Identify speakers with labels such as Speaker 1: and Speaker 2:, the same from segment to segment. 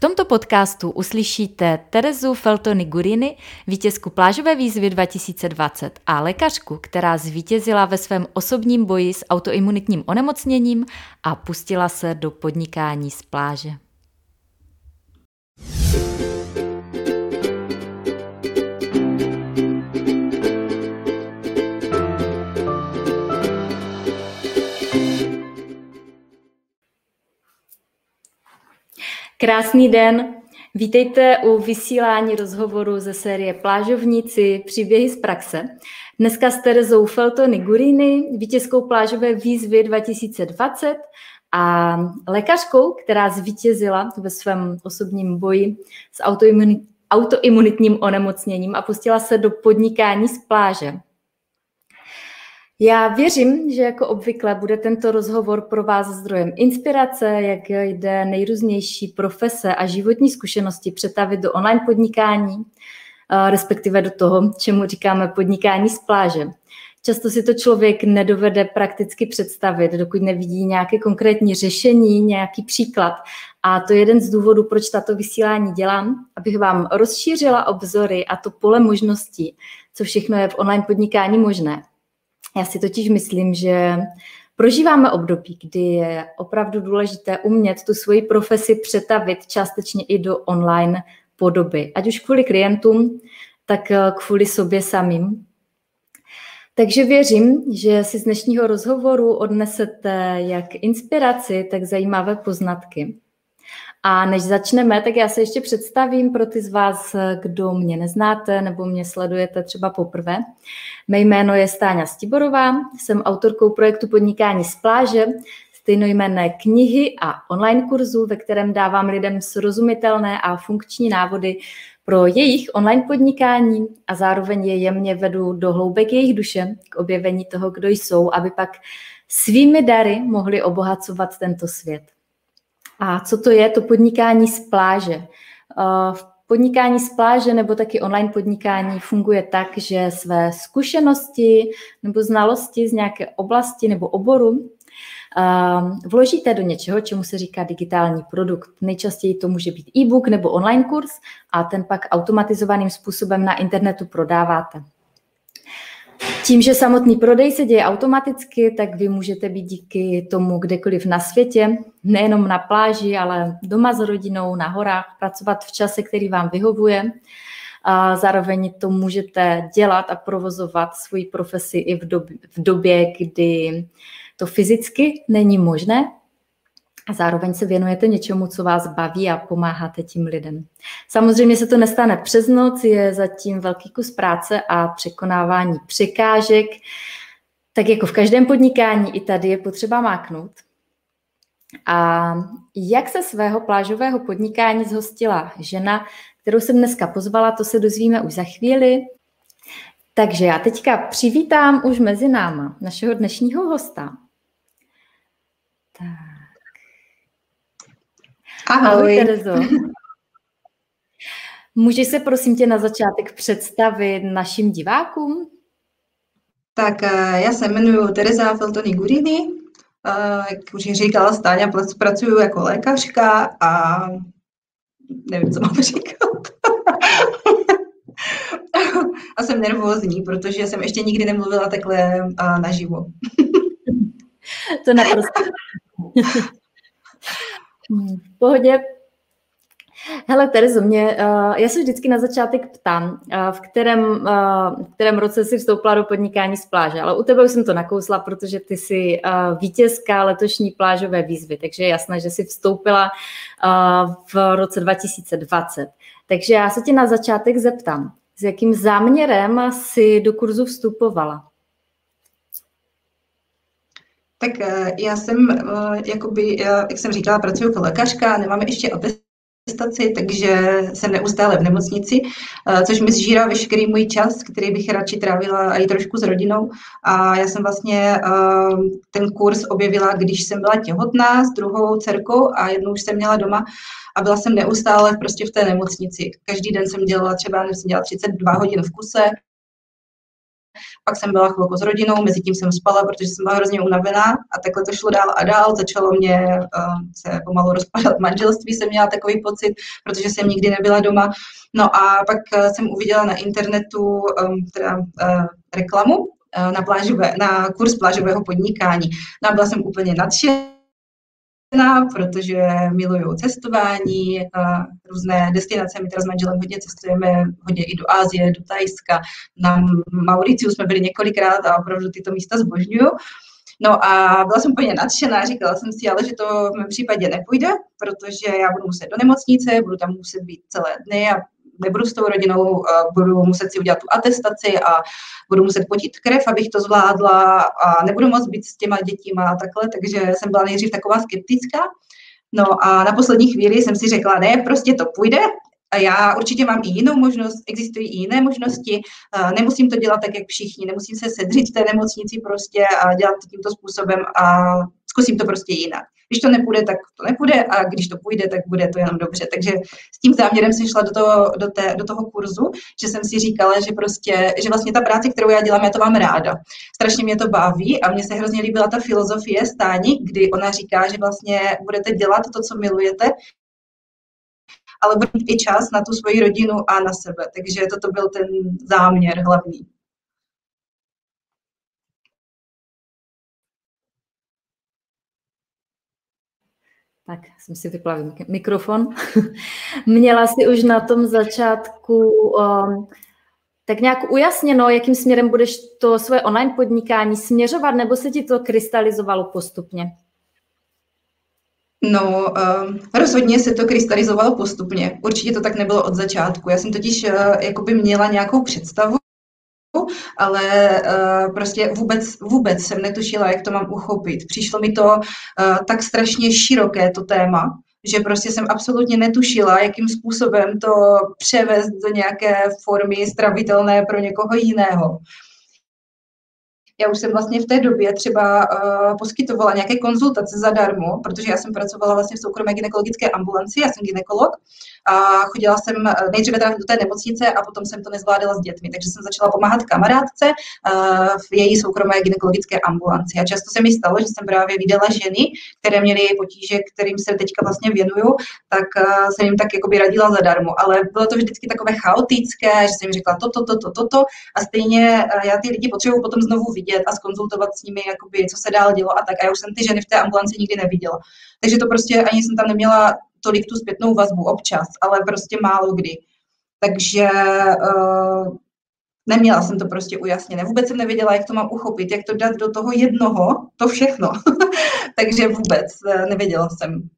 Speaker 1: tomto podcastu uslyšíte Terezu Feltony Gurini, vítězku plážové výzvy 2020 a lékařku, která zvítězila ve svém osobním boji s autoimunitním onemocněním a pustila se do podnikání z pláže. Krásný den. Vítejte u vysílání rozhovoru ze série Plážovníci příběhy z praxe. Dneska s Terezou Feltony Gurini, vítězkou plážové výzvy 2020 a lékařkou, která zvítězila ve svém osobním boji s autoimunitním onemocněním a pustila se do podnikání z pláže. Já věřím, že jako obvykle bude tento rozhovor pro vás zdrojem inspirace, jak jde nejrůznější profese a životní zkušenosti přetavit do online podnikání, respektive do toho, čemu říkáme podnikání z pláže. Často si to člověk nedovede prakticky představit, dokud nevidí nějaké konkrétní řešení, nějaký příklad. A to je jeden z důvodů, proč tato vysílání dělám, abych vám rozšířila obzory a to pole možností, co všechno je v online podnikání možné. Já si totiž myslím, že prožíváme období, kdy je opravdu důležité umět tu svoji profesi přetavit částečně i do online podoby, ať už kvůli klientům, tak eh, kvůli sobě samým. Takže věřím, že si z dnešního rozhovoru odnesete jak inspiraci, tak zajímavé poznatky. A než začneme, tak já se ještě představím pro ty z vás, kdo mě neznáte nebo mě sledujete třeba poprvé. Mé jméno je Stáňa Stiborová, jsem autorkou projektu Podnikání z pláže, stejnojmenné knihy a online kurzu, ve kterém dávám lidem srozumitelné a funkční návody pro jejich online podnikání a zároveň je jemně vedu do hloubek jejich duše k objevení toho, kdo jsou, aby pak svými dary mohli obohacovat tento svět. A co to je? To podnikání z pláže. Eh, v podnikání z pláže nebo taky online podnikání funguje tak, že své zkušenosti nebo znalosti z nějaké oblasti nebo oboru eh, vložíte do něčeho, čemu se říká digitální produkt. Nejčastěji to může být e-book nebo online kurz a ten pak automatizovaným způsobem na internetu prodáváte. Tím, že samotný prodej se děje automaticky, tak vy můžete být díky tomu kdekoliv na světě, nejenom na pláži, ale doma s rodinou, na horách, pracovat v čase, který vám vyhovuje. A zároveň to můžete dělat a provozovat svoji profesi i v době, v době, kdy to fyzicky není možné, a zároveň se věnujete něčemu, co vás baví a pomáháte tím lidem. Samozřejmě se to nestane přes noc, je zatím velký kus práce a překonávání překážek. Tak jako v každém podnikání, i tady je potřeba máknout. A jak se svého plážového podnikání zhostila žena, kterou jsem dneska pozvala, to se dozvíme už za chvíli. Takže já teďka přivítám už mezi náma našeho dnešního hosta. Tak. Ahoj. Ahoj, Terezo. Můžeš se prosím tě na začátek představit našim divákům?
Speaker 2: Tak eh, já se jmenuji Tereza Feltoni Gurini, eh, jak už říkala Stáňa, pracuji jako lékařka a nevím, co mám říkat. a jsem nervózní, protože jsem ještě nikdy nemluvila takhle eh, naživo.
Speaker 1: to naprosto. Hmm, v pohodě. Hele, Terezo, mě, uh, já se vždycky na začátek ptám, uh, v, kterém, uh, v kterém roce jsi vstoupila do podnikání z pláže, ale u tebe už jsem to nakousla, protože ty jsi vítězka letošní plážové výzvy, takže je jasné, že jsi vstoupila v roce 2020. Takže já se tě na začátek zeptám, s jakým záměrem jsi do kurzu vstupovala?
Speaker 2: Tak eh, já jsem, eh, jakoby, jak jsem říkala, pracuji jako lékařka, nemáme ještě atestaci, takže jsem neustále v nemocnici, eh, což mi zžírá veškerý můj čas, který bych radši trávila i trošku s rodinou. A já jsem vlastně ten kurz objevila, když jsem byla těhotná s druhou dcerkou a jednou už jsem měla doma a byla jsem neustále prostě v té nemocnici. Každý den jsem dělala třeba, jsem dělala 32 hodin v kuse, pak jsem byla chvilku s rodinou, mezi tím jsem spala, protože jsem byla hrozně unavená a takhle to šlo dál a dál, začalo mě uh, se pomalu rozpadat manželství, jsem měla takový pocit, protože jsem nikdy nebyla doma. No a pak uh, jsem uviděla na internetu um, teda, uh, reklamu uh, na, plážové, na kurz plážového podnikání. No a byla jsem úplně nadšená protože miluju cestování, různé destinace. My teda s manželem hodně cestujeme, hodně i do Ázie, do Tajska. Na Mauriciu jsme byli několikrát a opravdu tyto místa zbožňuju. No a byla jsem úplně nadšená, říkala jsem si, ale že to v mém případě nepůjde, protože já budu muset do nemocnice, budu tam muset být celé dny a nebudu s tou rodinou, budu muset si udělat tu atestaci a budu muset potit krev, abych to zvládla a nebudu moc být s těma dětima a takhle, takže jsem byla nejdřív taková skeptická. No a na poslední chvíli jsem si řekla, ne, prostě to půjde, a já určitě mám i jinou možnost, existují i jiné možnosti, nemusím to dělat tak, jak všichni, nemusím se sedřít v té nemocnici prostě a dělat to tímto způsobem a zkusím to prostě jinak. Když to nepůjde, tak to nepůjde a když to půjde, tak bude to jenom dobře. Takže s tím záměrem jsem šla do toho, do, té, do toho kurzu, že jsem si říkala, že prostě, že vlastně ta práce, kterou já dělám, já to mám ráda. Strašně mě to baví a mně se hrozně líbila ta filozofie stání, kdy ona říká, že vlastně budete dělat to, co milujete, ale bude mít i čas na tu svoji rodinu a na sebe. Takže toto byl ten záměr hlavní.
Speaker 1: Tak, jsem si vypla mikrofon. Měla si už na tom začátku um, tak nějak ujasněno, jakým směrem budeš to svoje online podnikání směřovat, nebo se ti to krystalizovalo postupně?
Speaker 2: No, uh, rozhodně se to krystalizovalo postupně. Určitě to tak nebylo od začátku. Já jsem totiž uh, jakoby měla nějakou představu, ale uh, prostě vůbec, vůbec jsem netušila, jak to mám uchopit. Přišlo mi to uh, tak strašně široké, to téma, že prostě jsem absolutně netušila, jakým způsobem to převést do nějaké formy stravitelné pro někoho jiného. Já už jsem vlastně v té době třeba uh, poskytovala nějaké konzultace zadarmo, protože já jsem pracovala vlastně v soukromé gynekologické ambulanci, já jsem gynekolog a chodila jsem eh, nejdříve teda do té nemocnice a potom jsem to nezvládala s dětmi, takže jsem začala pomáhat kamarádce uh, v její soukromé gynekologické ambulanci. A často se mi stalo, že jsem právě viděla ženy, které měly potíže, kterým se teďka vlastně věnuju, tak uh, jsem jim tak jakoby radila zadarmo. Ale bylo to vždycky takové chaotické, že jsem jim řekla toto, toto, toto, toto a stejně já ty lidi potřebuji potom znovu vidět a skonzultovat s nimi, jakoby, co se dál dělo a tak. A já už jsem ty ženy v té ambulanci nikdy neviděla. Takže to prostě ani jsem tam neměla tolik tu zpětnou vazbu občas, ale prostě málo kdy. Takže uh, neměla jsem to prostě ujasněné. Vůbec jsem nevěděla, jak to mám uchopit, jak to dát do toho jednoho, to všechno. Takže vůbec uh, nevěděla jsem.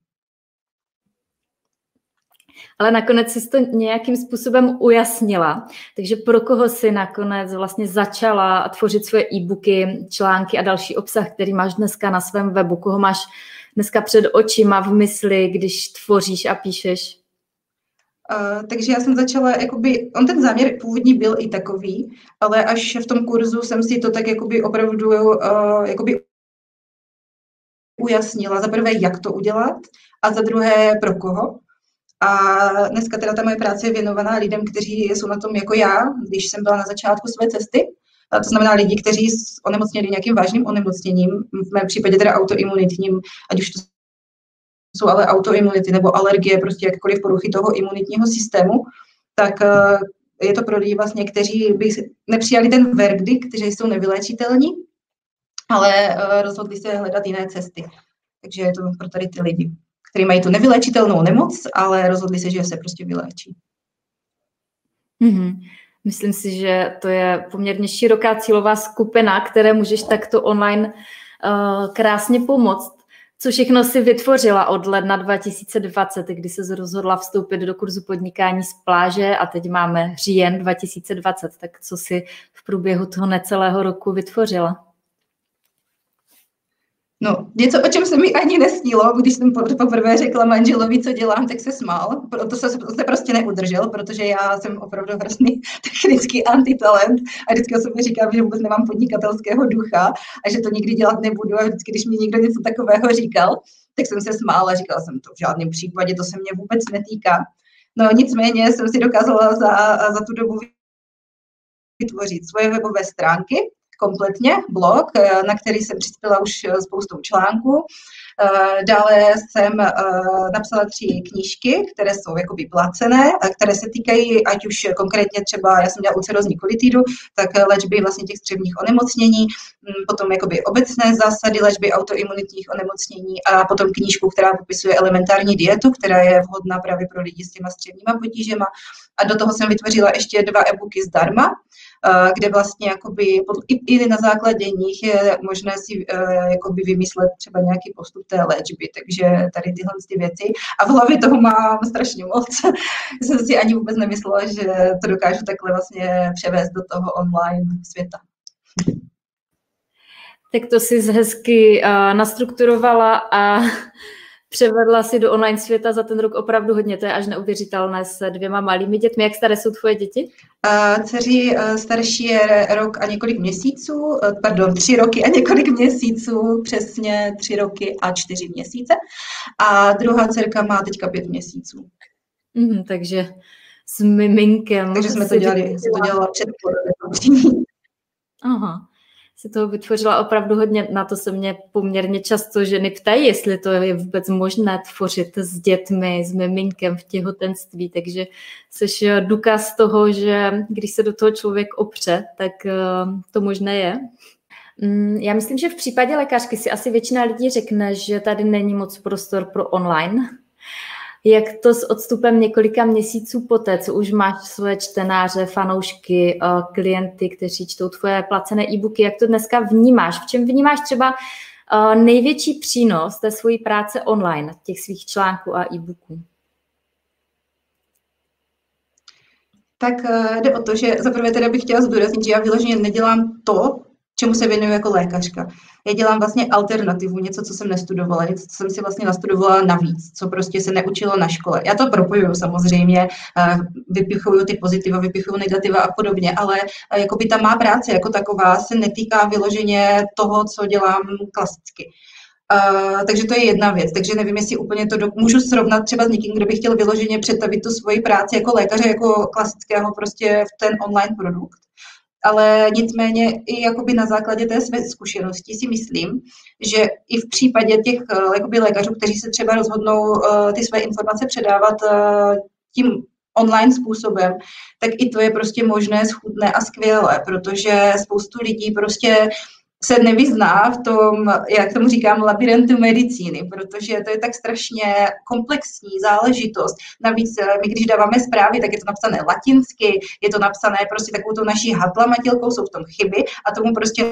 Speaker 1: Ale nakonec jsi to nějakým způsobem ujasnila. Takže pro koho jsi nakonec vlastně začala tvořit svoje e-booky, články a další obsah, který máš dneska na svém webu, koho máš dneska před očima v mysli, když tvoříš a píšeš?
Speaker 2: Uh, takže já jsem začala, jakoby, on ten záměr původní byl i takový, ale až v tom kurzu jsem si to tak jakoby opravdu uh, jakoby ujasnila. Za prvé, jak to udělat a za druhé, pro koho. A dneska teda ta moje práce je věnovaná lidem, kteří jsou na tom jako já, když jsem byla na začátku své cesty to znamená lidi, kteří onemocněli nějakým vážným onemocněním, v mém případě teda autoimunitním, ať už to jsou ale autoimunity nebo alergie, prostě jakkoliv poruchy toho imunitního systému, tak eh, je to pro lidi vlastně, kteří by nepřijali ten verdikt, kteří jsou nevyléčitelní, ale eh, rozhodli se hledat jiné cesty. Takže je to pro tady ty lidi, kteří mají tu nevyléčitelnou nemoc, ale rozhodli se, že se prostě vyléčí.
Speaker 1: Mm-hmm. Myslím si, že to je poměrně široká cílová skupina, které můžeš takto online uh, krásně pomoct. Co všechno si vytvořila od ledna 2020, kdy se rozhodla vstoupit do kurzu podnikání z pláže a teď máme říjen 2020. Tak co si v průběhu toho necelého roku vytvořila?
Speaker 2: No, něco, o čem se mi ani nesnilo, když jsem poprvé řekla manželovi, co dělám, tak se smál. Proto se, se prostě neudržel, protože já jsem opravdu hrozný technický antitalent a vždycky o sobě říkám, že vůbec nemám podnikatelského ducha a že to nikdy dělat nebudu a vždycky, když mi někdo něco takového říkal, tak jsem se smála, říkala jsem to v žádném případě, to se mě vůbec netýká. No nicméně jsem si dokázala za, za tu dobu vytvořit svoje webové stránky, kompletně blog, na který jsem přispěla už spoustou článků. Eh, dále jsem eh, napsala tři knížky, které jsou jakoby placené, které se týkají, ať už konkrétně třeba, já jsem dělala ulcerozní kolitidu, tak léčby vlastně těch střevních onemocnění, mm, potom jakoby obecné zásady léčby autoimunitních onemocnění a potom knížku, která popisuje elementární dietu, která je vhodná právě pro lidi s těma střevníma potížema. A do toho jsem vytvořila ještě dva e-booky zdarma, Eh, kde vlastně jakoby, i, i na základě nich je možné si uh, jakoby vymyslet třeba nějaký postup té léčby, takže tady tyhle ty věci. A v hlavě toho mám strašně moc. jsem si ani vůbec nemyslela, že to dokážu takhle vlastně převést do toho online světa.
Speaker 1: Tak to si hezky uh, nastrukturovala a převedla si do online světa za ten rok opravdu hodně. To je až neuvěřitelné s dvěma malými dětmi. Jak staré jsou tvoje děti?
Speaker 2: Uh, dceři uh, starší je rok a několik měsíců, uh, pardon, tři roky a několik měsíců, přesně tři roky a čtyři měsíce. A druhá dcerka má teďka pět měsíců.
Speaker 1: Mm, takže s miminkem.
Speaker 2: Takže jsme to dělali, to dělala před porodem.
Speaker 1: Aha si toho vytvořila opravdu hodně. Na to se mě poměrně často ženy ptají, jestli to je vůbec možné tvořit s dětmi, s miminkem v těhotenství. Takže jsi důkaz toho, že když se do toho člověk opře, tak eh, to možné je. Mm, já myslím, že v případě lékařky si asi většina lidí řekne, že tady není moc prostor pro online, jak to s odstupem několika měsíců poté, co už máš své čtenáře, fanoušky, eh, klienty, kteří čtou tvoje placené e-booky, jak to dneska vnímáš? V čem vnímáš třeba eh, největší přínos té svojí práce online, těch svých článků a e-booků?
Speaker 2: Tak eh, jde o to, že zaprvé teda bych chtěla zdůraznit, že já vyloženě nedělám to, čemu se věnuju jako lékařka. Já dělám vlastně alternativu, něco, co jsem nestudovala, něco, co jsem si vlastně nastudovala navíc, co prostě se neučilo na škole. Já to propojuju samozřejmě, eh, vypichuju ty pozitiva, vypichuju negativa a podobně, ale eh, jakoby ta má práce jako taková se netýká vyloženě toho, co dělám klasicky. Uh, takže to je jedna věc. Takže nevím, jestli úplně to do, můžu srovnat třeba s někým, kdo by chtěl vyloženě představit tu svoji práci jako lékaře, jako klasického prostě v ten online produkt ale nicméně i jakoby na základě té své zkušenosti si myslím, že i v případě těch eh, jakoby lékařů, kteří se třeba rozhodnou uh, ty své informace předávat uh, tím online způsobem, tak i to je prostě možné, schudné a skvělé, protože spoustu lidí prostě se nevyzná v tom, jak tomu říkám, labirintu medicíny, protože to je tak strašně komplexní záležitost. Navíc eh, my, když dáváme zprávy, tak je to napsané latinsky, je to napsané prostě takovou to naší hatlamatilkou, jsou v tom chyby a tomu prostě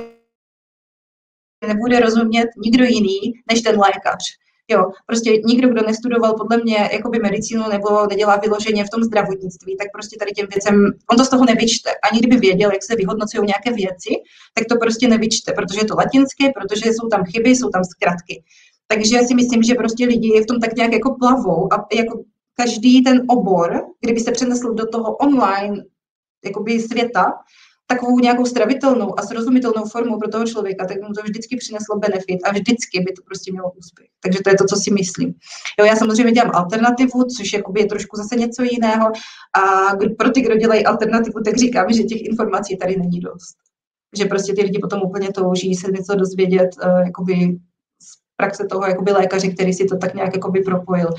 Speaker 2: nebude rozumět nikdo jiný než ten lékař. Jo, prostě nikdo, kdo nestudoval podle mě jakoby medicínu nebo nedělá vyloženě v tom zdravotnictví, tak prostě tady těm věcem, on to z toho nevyčte. Ani kdyby věděl, jak se vyhodnocují nějaké věci, tak to prostě nevyčte, protože je to latinské, protože jsou tam chyby, jsou tam zkratky. Takže si myslím, že prostě lidi v tom tak nějak jako plavou a jako každý ten obor, kdyby se přenesl do toho online jakoby světa, takovou nějakou stravitelnou a srozumitelnou formu pro toho člověka, tak mu to vždycky přineslo benefit a vždycky by to prostě mělo úspěch. Takže to je to, co si myslím. Jo, já samozřejmě dělám alternativu, což je trošku zase něco jiného a pro ty, kdo dělají alternativu, tak říkám, že těch informací tady není dost. Že prostě ty lidi potom úplně touží se něco dozvědět, uh, jakoby z praxe toho jakoby lékaře, který si to tak nějak jakoby propojil.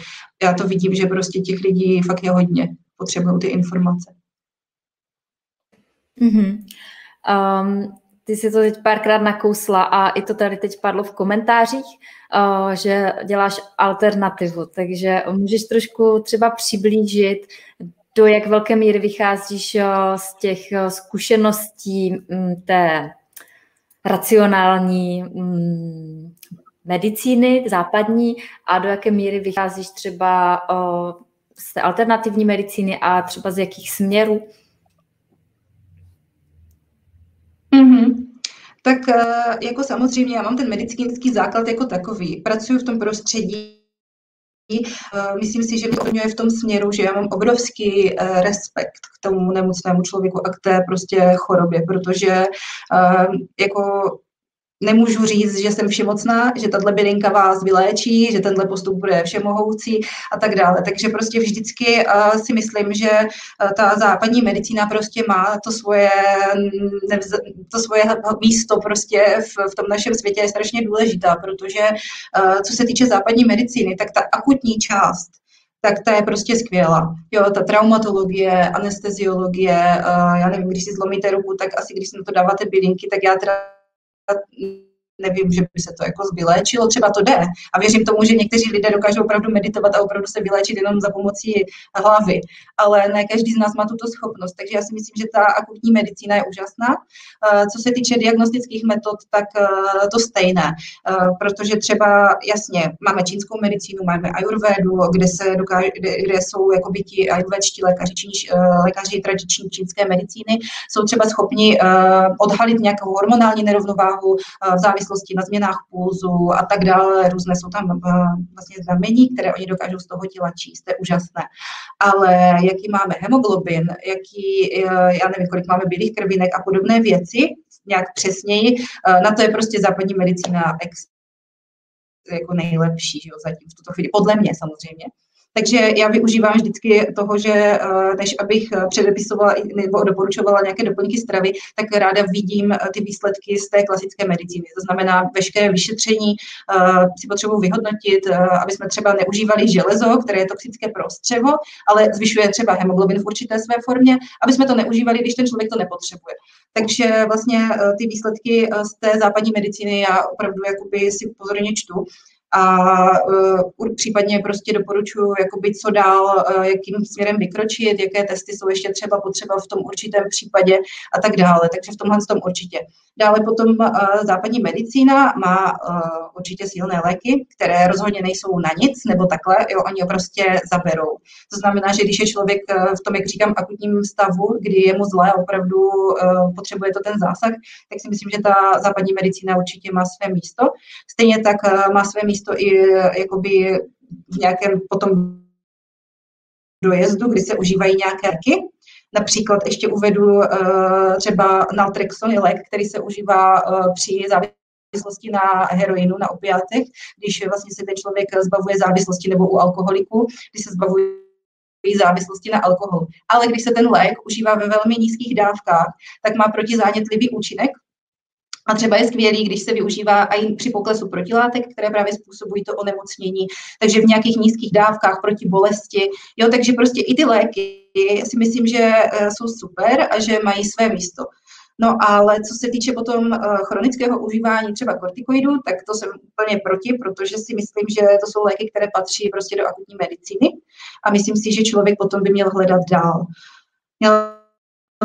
Speaker 2: Já to vidím, že prostě těch lidí fakt je hodně, potřebují ty informace.
Speaker 1: Mm-hmm. Um, ty si to teď párkrát nakousla a i to tady teď padlo v komentářích, uh, že děláš alternativu, takže můžeš trošku třeba přiblížit, do jak velké míry vycházíš uh, z těch uh, zkušeností um, té racionální um, medicíny západní a do jaké míry vycházíš třeba uh, z té alternativní medicíny a třeba z jakých směrů
Speaker 2: Mm-hmm. Tak eh, jako samozřejmě já mám ten medicínský základ jako takový. Pracuji v tom prostředí, eh, Myslím si, že mě v tom směru, že já mám obrovský eh, respekt k tomu nemocnému člověku a k té prostě chorobě, protože jako nemůžu říct, že jsem všemocná, že tahle bylinka vás vyléčí, že tenhle postup bude všemohoucí a tak dále. Takže prostě vždycky uh, si myslím, že uh, ta západní medicína prostě má to svoje, nevz, to svoje místo prostě v, v tom našem světě je strašně důležitá, protože uh, co se týče západní medicíny, tak ta akutní část tak ta je prostě skvělá. Jo, ta traumatologie, anesteziologie, já nevím, když si zlomíte ruku, tak asi když si na to dáváte bylinky, tak já teda that nevím, že by se to jako vyléčilo, třeba to jde. A věřím tomu, že někteří lidé dokážou opravdu meditovat a opravdu se vyléčit jenom za pomocí hlavy. Ale ne každý z nás má tuto schopnost. Takže já si myslím, že ta akutní medicína je úžasná. Eh, co se týče diagnostických metod, tak eh, to stejné. Eh, protože třeba, jasně, máme čínskou medicínu, máme ayurvédu, kde, se dokáže, kde, jsou jako ti ayurvédští lékaři, čín, lékaři tradiční čínské medicíny, jsou třeba schopni odhalit nějakou hormonální nerovnováhu v závislosti závislosti na změnách pulzu a tak dále. Různé jsou tam eh, vlastně znamení, které oni dokážou z toho těla číst. To je úžasné. Ale jaký máme hemoglobin, jaký, eh, já nevím, kolik máme bílých krvinek a podobné věci, nějak přesněji, eh, na to je prostě západní medicína ex, jako nejlepší, že jo, zatím v tuto chvíli, podle mě samozřejmě. Takže já využívám vždycky toho, že eh, než abych eh, předepisovala nebo doporučovala nějaké doplňky stravy, tak ráda vidím eh, ty výsledky z té klasické medicíny. To znamená, veškeré vyšetření si potřebuji vyhodnotit, aby jsme třeba neužívali železo, které je toxické pro střevo, ale zvyšuje třeba hemoglobin v určité své formě, aby jsme to neužívali, když ten člověk to nepotřebuje. Takže vlastně ty výsledky z té západní medicíny já opravdu jakoby si pozorně čtu a uh, případně prostě doporučuji, jakoby co dál, uh, jakým směrem vykročit, jaké testy jsou ještě třeba potřeba v tom určitém případě a tak dále. Takže v tomhle tom určitě. Dále potom uh, západní medicína má uh, určitě silné léky, které rozhodně nejsou na nic nebo takhle, jo, oni ho prostě zaberou. To znamená, že když je člověk v tom, jak říkám, akutním stavu, kdy je mu zlé, opravdu uh, potřebuje to ten zásah, tak si myslím, že ta západní medicína určitě má své místo. Stejně tak uh, má své místo místo i jakoby v nějakém potom dojezdu, kdy se užívají nějaké léky. Například ještě uvedu uh, třeba naltrexon, lék, který se užívá uh, při závislosti na heroinu, na opiátech, když vlastně se ten člověk zbavuje závislosti nebo u alkoholiku, když se zbavuje závislosti na alkohol. Ale když se ten lék užívá ve velmi nízkých dávkách, tak má protizánětlivý účinek, a třeba je skvělý, když se využívá i při poklesu protilátek, které právě způsobují to onemocnění, takže v nějakých nízkých dávkách proti bolesti. Jo, takže prostě i ty léky si myslím, že eh, jsou super a že mají své místo. No ale co se týče potom eh, chronického užívání třeba kortikoidů, tak to jsem úplně proti, protože si myslím, že to jsou léky, které patří prostě do akutní medicíny a myslím si, že člověk potom by měl hledat dál. Měl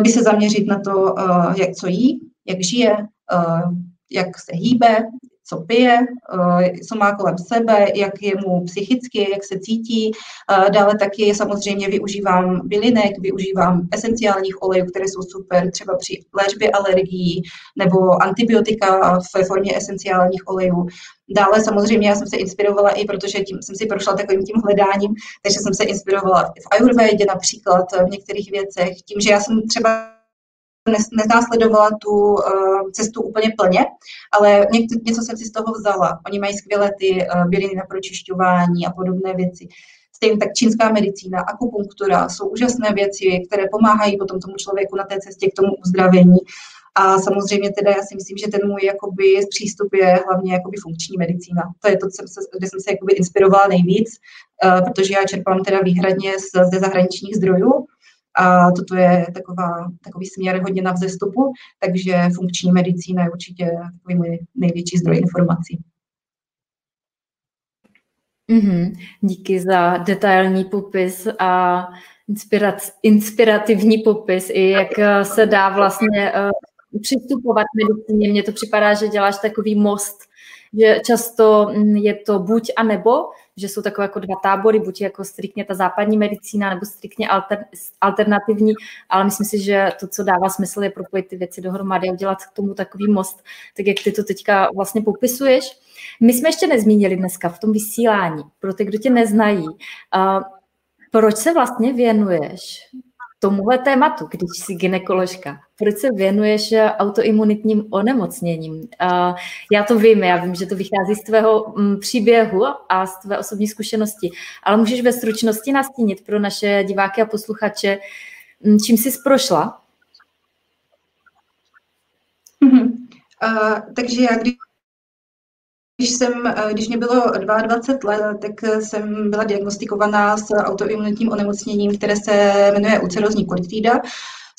Speaker 2: by se zaměřit na to, eh, jak co jí, jak žije, jak se hýbe, co pije, eh, co má kolem sebe, jak je mu psychicky, jak se cítí. Eh, dále taky samozřejmě využívám bylinek, využívám esenciálních olejů, které jsou super třeba při léčbě alergií nebo antibiotika ve formě esenciálních olejů. Dále samozřejmě já jsem se inspirovala i, protože tím jsem si prošla takovým tím hledáním, takže jsem se inspirovala v ayurvédě například v některých věcech, tím, že já jsem třeba nenásledovala tu uh, cestu úplně plně, ale něco, něco jsem si z toho vzala. Oni mají skvělé ty uh, byliny na pročišťování a podobné věci. Stejně tak čínská medicína, akupunktura jsou úžasné věci, které pomáhají potom tomu člověku na té cestě k tomu uzdravení. A samozřejmě teda já si myslím, že ten můj jakoby přístup je hlavně jakoby funkční medicína. To je to, jsem se, kde jsem se jakoby inspirovala nejvíc, uh, protože já čerpám teda výhradně z, ze zahraničních zdrojů, a toto je taková, takový směr hodně na vzestupu, takže funkční medicína je určitě takový můj největší zdroj informací.
Speaker 1: Mm-hmm. Díky za detailní popis a inspirac- inspirativní popis, i jak se dá vlastně uh, přistupovat medicíně. Mně to připadá, že děláš takový most, že často mm, je to buď a nebo, že jsou takové jako dva tábory, buď jako striktně ta západní medicína, nebo striktně alter, alternativní, ale myslím si, že to, co dává smysl, je propojit ty věci dohromady a udělat k tomu takový most, tak jak ty to teďka vlastně popisuješ. My jsme ještě nezmínili dneska v tom vysílání, pro ty, kdo tě neznají, uh, proč se vlastně věnuješ tomuhle tématu, když jsi ginekoložka, proč se věnuješ autoimunitním onemocněním? Já to vím, já vím, že to vychází z tvého mm, příběhu a z tvé osobní zkušenosti, ale můžeš ve stručnosti nastínit pro naše diváky a posluchače, mm, čím jsi prošla?
Speaker 2: Mm-hmm. Uh, takže já, když když, jsem, eh, když mě bylo 22 let, tak jsem byla diagnostikovaná s autoimunitním onemocněním, které se jmenuje ulcerozní kolitída.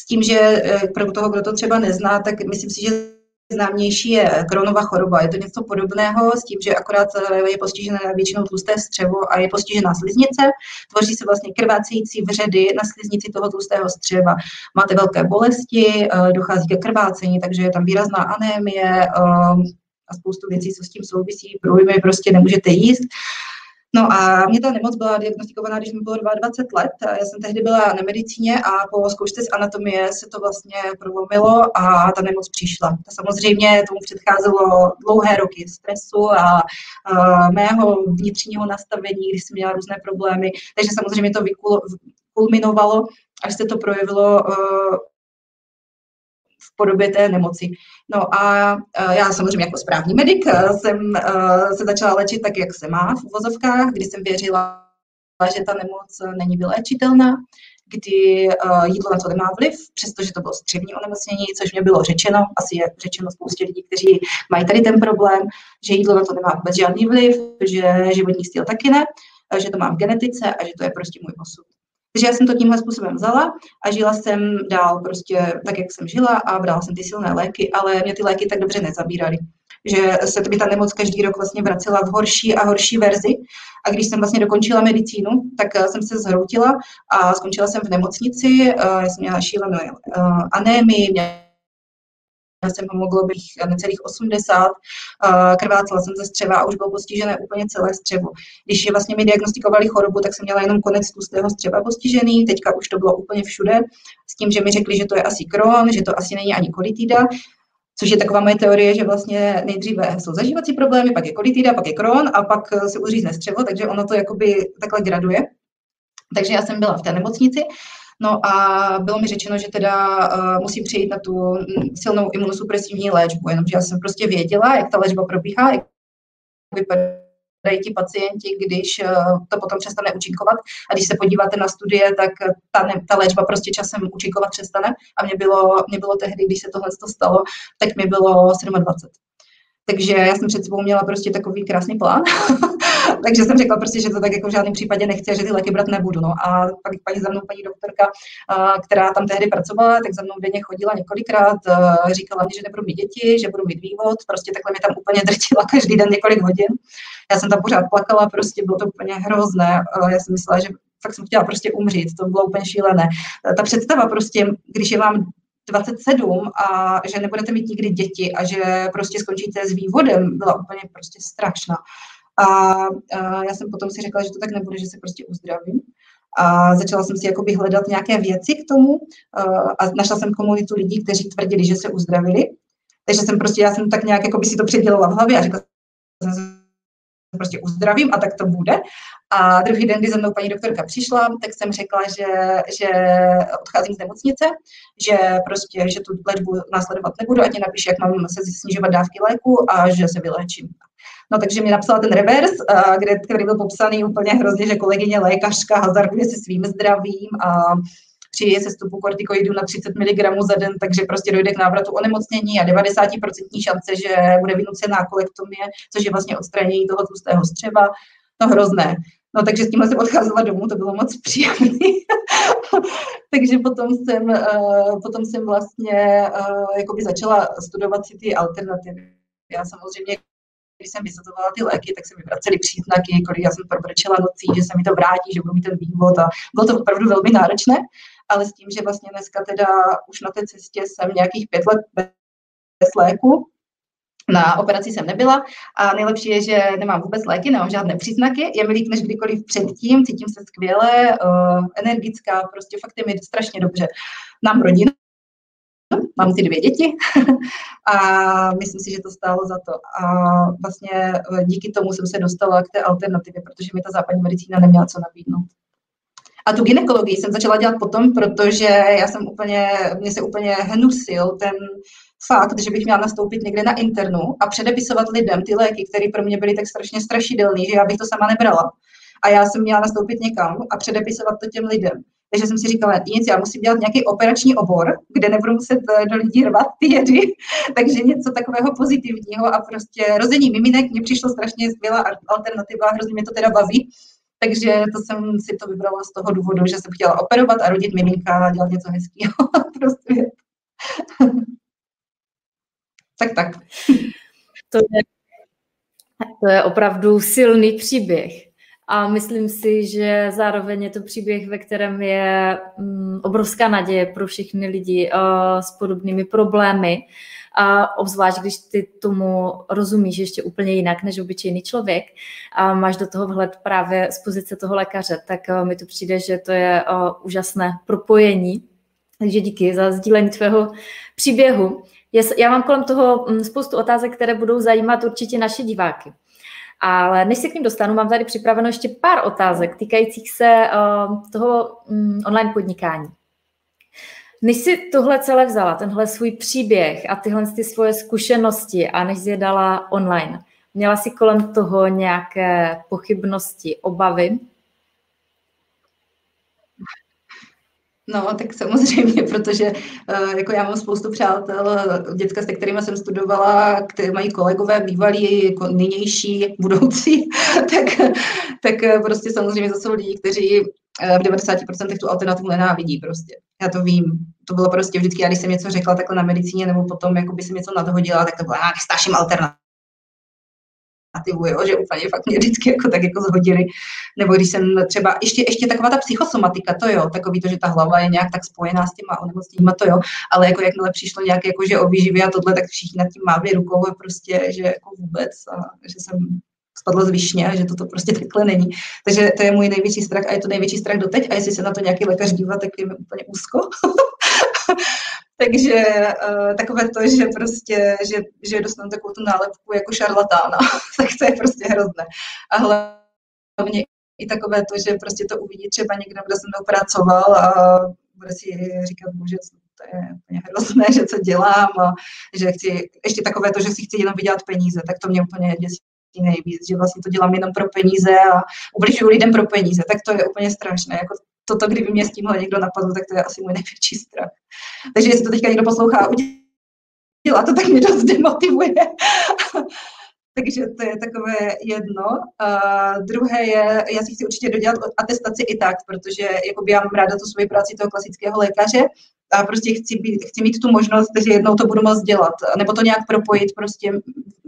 Speaker 2: S tím, že eh, pro toho, kdo to třeba nezná, tak myslím si, že známější je Kronova choroba. Je to něco podobného s tím, že akorát eh, je postižené většinou tlusté střevo a je postižená sliznice. Tvoří se vlastně krvácející vředy na sliznici toho tlustého střeva. Máte velké bolesti, dochází ke krvácení, takže je tam výrazná anémie, a spoustu věcí, co s tím souvisí, průjmy prostě nemůžete jíst. No a mě ta nemoc byla diagnostikovaná, když mi bylo 22 let. Já jsem tehdy byla na medicíně a po zkoušce z anatomie se to vlastně prolomilo a ta nemoc přišla. A samozřejmě tomu předcházelo dlouhé roky stresu a, a mého vnitřního nastavení, když jsem měla různé problémy. Takže samozřejmě to vykulminovalo, až se to projevilo podobě té nemoci. No a já samozřejmě jako správný medic jsem se začala léčit tak, jak se má v uvozovkách, kdy jsem věřila, že ta nemoc není vyléčitelná, kdy jídlo na to nemá vliv, přestože to bylo střevní onemocnění, což mě bylo řečeno, asi je řečeno spoustě lidí, kteří mají tady ten problém, že jídlo na to nemá vůbec žádný vliv, že životní styl taky ne, že to mám v genetice a že to je prostě můj osud. Takže já jsem to tímhle způsobem vzala a žila jsem dál prostě tak, jak jsem žila a brala jsem ty silné léky, ale mě ty léky tak dobře nezabíraly že se by ta nemoc každý rok vlastně vracela v horší a horší verzi. A když jsem vlastně dokončila medicínu, tak eh, jsem se zhroutila a skončila jsem v nemocnici. Eh, já jsem měla šílenou eh, anémii, měla jsem hemoglobin necelých 80, krvácela jsem ze střeva a už bylo postižené úplně celé střevo. Když vlastně mi diagnostikovali chorobu, tak jsem měla jenom konec tlustého střeva postižený, teďka už to bylo úplně všude, s tím, že mi řekli, že to je asi kron, že to asi není ani kolitida, což je taková moje teorie, že vlastně nejdříve jsou zažívací problémy, pak je kolitida, pak je kron a pak se uřízne střevo, takže ono to jakoby takhle graduje. Takže já jsem byla v té nemocnici No a bylo mi řečeno, že teda uh, musím přejít na tu mm, silnou imunosupresivní léčbu, jenomže já jsem prostě věděla, jak ta léčba probíhá, jak vypadají ti pacienti, když uh, to potom přestane účinkovat. A když se podíváte na studie, tak ta, ne, ta léčba prostě časem účinkovat přestane. A mě bylo, mě bylo tehdy, když se tohle stalo, tak mi bylo 27. Takže já jsem před sebou měla prostě takový krásný plán. Takže jsem řekla prostě, že to tak jako v žádném případě nechci, že ty léky brát nebudu. No. A pak paní za mnou, paní doktorka, která tam tehdy pracovala, tak za mnou denně chodila několikrát, říkala mi, že nebudu mít děti, že budu mít vývod, prostě takhle mi tam úplně drtila každý den několik hodin. Já jsem tam pořád plakala, prostě bylo to úplně hrozné. Já jsem myslela, že fakt jsem chtěla prostě umřít, to bylo úplně šílené. Ta představa prostě, když je vám 27 a že nebudete mít nikdy děti a že prostě skončíte s vývodem, byla úplně prostě strašná. A, a já jsem potom si řekla, že to tak nebude, že se prostě uzdravím. A začala jsem si jakoby hledat nějaké věci k tomu a našla jsem komunitu lidí, kteří tvrdili, že se uzdravili. Takže jsem prostě, já jsem tak nějak jako by si to předělala v hlavě a řekla jsem prostě uzdravím a tak to bude. A druhý den, kdy za mnou paní doktorka přišla, tak jsem řekla, že, že odcházím z nemocnice, že prostě, že tu léčbu následovat nebudu, ať napíše, jak mám se snižovat dávky léku a že se vyléčím. No takže mi napsala ten revers, kde, který byl popsaný úplně hrozně, že kolegyně lékařka hazarduje se svým zdravím a při sestupu kortikoidů na 30 mg za den, takže prostě dojde k návratu onemocnění a 90% šance, že bude vynucená kolektomie, což je vlastně odstranění toho tlustého střeva. No hrozné. No takže s tímhle jsem odcházela domů, to bylo moc příjemné. takže potom jsem, uh, potom jsem vlastně uh, jakoby začala studovat si ty alternativy. Já samozřejmě když jsem vysvětlovala ty léky, tak se mi vracely příznaky, kolik já jsem probrčela nocí, že se mi to vrátí, že budu mít ten vývod a bylo to opravdu velmi náročné ale s tím, že vlastně dneska teda už na té cestě jsem nějakých pět let bez léku, na operaci jsem nebyla a nejlepší je, že nemám vůbec léky, nemám žádné příznaky, je mi líp než kdykoliv předtím, cítím se skvěle, uh, energická, prostě fakt je mi strašně dobře. Mám rodinu, mám ty dvě děti a myslím si, že to stálo za to. A vlastně eh, díky tomu jsem se dostala k té alternativě, protože mi ta západní medicína neměla co nabídnout. A tu ginekologii jsem začala dělat potom, protože já jsem úplně, mě se úplně hnusil ten fakt, že bych měla nastoupit někde na internu a předepisovat lidem ty léky, které pro mě byly tak strašně strašidelné, že já bych to sama nebrala. A já jsem měla nastoupit někam a předepisovat to těm lidem. Takže jsem si říkala, nic, já musím dělat nějaký operační obor, kde nebudu muset eh, do lidí rvat ty jedy, takže něco takového pozitivního a prostě rození miminek mě přišlo strašně skvělá alternativa, hrozně mě to teda baví. Takže to jsem si to vybrala z toho důvodu, že jsem chtěla operovat a rodit miminka a dělat něco hezkého. prostě. Tak tak.
Speaker 1: To je, to je opravdu silný příběh. A myslím si, že zároveň je to příběh, ve kterém je mm, obrovská naděje pro všechny lidi uh, s podobnými problémy. A obzvlášť, když ty tomu rozumíš ještě úplně jinak než obyčejný člověk a máš do toho vhled právě z pozice toho lékaře, tak uh, mi to přijde, že to je uh, úžasné propojení. Takže díky za sdílení tvého příběhu. Já mám kolem toho mm, spoustu otázek, které budou zajímat určitě naše diváky. Ale než se k ním dostanu, mám tady připraveno ještě pár otázek týkajících se uh, toho um, online podnikání. Než si tohle celé vzala, tenhle svůj příběh a tyhle ty svoje zkušenosti a než je dala online, měla si kolem toho nějaké pochybnosti, obavy?
Speaker 2: No, tak samozřejmě, protože uh, jako já mám spoustu přátel, děcka, se kterými jsem studovala, které mají kolegové, bývalí, jako nynější, budoucí, tak, tak eh, prostě samozřejmě zase lidi, kteří v 90% tu alternativu nenávidí prostě. Já to vím. To bylo prostě vždycky, já když jsem něco řekla takhle na medicíně, nebo potom jako by jsem něco nadhodila, tak to bylo, já straším alternativ alternativu, jo, že úplně fakt mě vždycky jako tak jako zhodili. Nebo když jsem třeba, ještě, ještě taková ta psychosomatika, to jo, takový to, že ta hlava je nějak tak spojená s těma onemocněníma, to jo, ale jako jakmile přišlo nějaké jako, že o a tohle, tak všichni nad tím mávli rukou a prostě, že jako vůbec a že jsem spadla z višně a že toto prostě takhle není. Takže to je můj největší strach a je to největší strach doteď a jestli se na to nějaký lékař dívá, tak je mi úplně úzko. Takže uh, takové to, že prostě, že, že dostanu takovou tu nálepku jako šarlatána, tak to je prostě hrozné. A hlavně i takové to, že prostě to uvidí třeba někdo, kdo se mnou pracoval a bude si říkat, bože, to je úplně hrozné, že co dělám a že chci, ještě takové to, že si chci jenom vydělat peníze, tak to mě úplně děsí nejvíc, že vlastně to dělám jenom pro peníze a ubližuju lidem pro peníze, tak to je úplně strašné. Jako toto, kdyby mě s tímhle někdo napadl, tak to je asi můj největší strach. Takže jestli to teďka někdo poslouchá udělá to, tak mě dost demotivuje. Takže to je takové jedno. Uh, druhé je, já si chci určitě dodělat atestaci i tak, protože jakoby já mám ráda tu svoji práci toho klasického lékaře, a prostě chci, být, chci mít tu možnost, že jednou to budu moct dělat, nebo to nějak propojit prostě,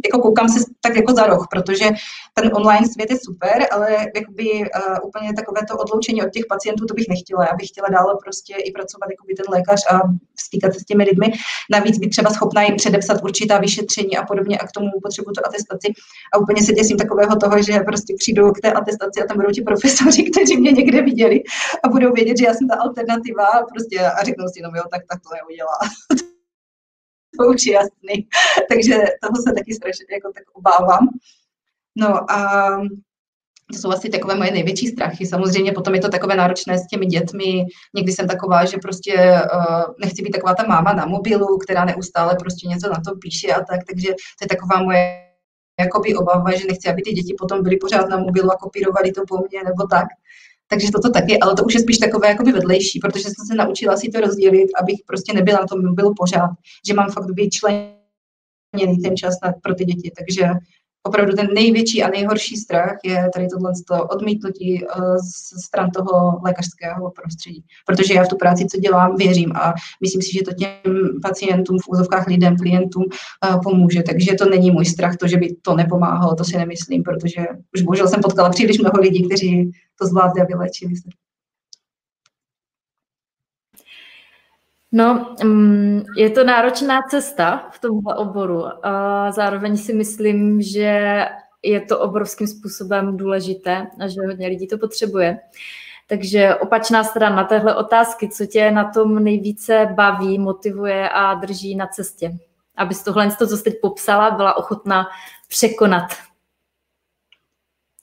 Speaker 2: jako koukám se tak jako za roh, protože ten online svět je super, ale jakoby uh, úplně takové to odloučení od těch pacientů, to bych nechtěla, já bych chtěla dále prostě i pracovat jako by ten lékař a stýkat se s těmi lidmi, navíc být třeba schopná jim předepsat určitá vyšetření a podobně a k tomu potřebuji tu atestaci. A úplně se děsím takového toho, že prostě přijdu k té atestaci a tam budou ti profesoři, kteří mě někde viděli a budou vědět, že já jsem ta alternativa prostě a řeknou si, no jenom, jo, tak, tak to neudělá. to už je jasný. Takže toho se taky strašně jako tak obávám. No a to jsou asi takové moje největší strachy. Samozřejmě potom je to takové náročné s těmi dětmi. Někdy jsem taková, že prostě uh, nechci být taková ta máma na mobilu, která neustále prostě něco na to píše a tak, takže to je taková moje jakoby obava, že nechci, aby ty děti potom byly pořád na mobilu a kopírovali to po mně nebo tak. Takže toto taky, ale to už je spíš takové jakoby vedlejší, protože jsem se naučila si to rozdělit, abych prostě nebyla na tom mobilu pořád, že mám fakt být členěný ten čas na, pro ty děti. Takže opravdu ten největší a nejhorší strach je tady tohle odmítnutí eh, z stran toho lékařského prostředí. Protože já v tu práci, co dělám, věřím a myslím si, že to těm pacientům, v úzovkách lidem, klientům eh, pomůže. Takže to není můj strach, to, že by to nepomáhalo, to si nemyslím, protože už bohužel jsem potkala příliš mnoho lidí, kteří to zvládli a vylečili se.
Speaker 1: No, mm, je to náročná cesta v tomhle oboru a zároveň si myslím, že je to obrovským způsobem důležité a že hodně lidí to potřebuje. Takže opačná strana téhle otázky, co tě na tom nejvíce baví, motivuje a drží na cestě? Abys tohle, to, co jsi teď popsala, byla ochotná překonat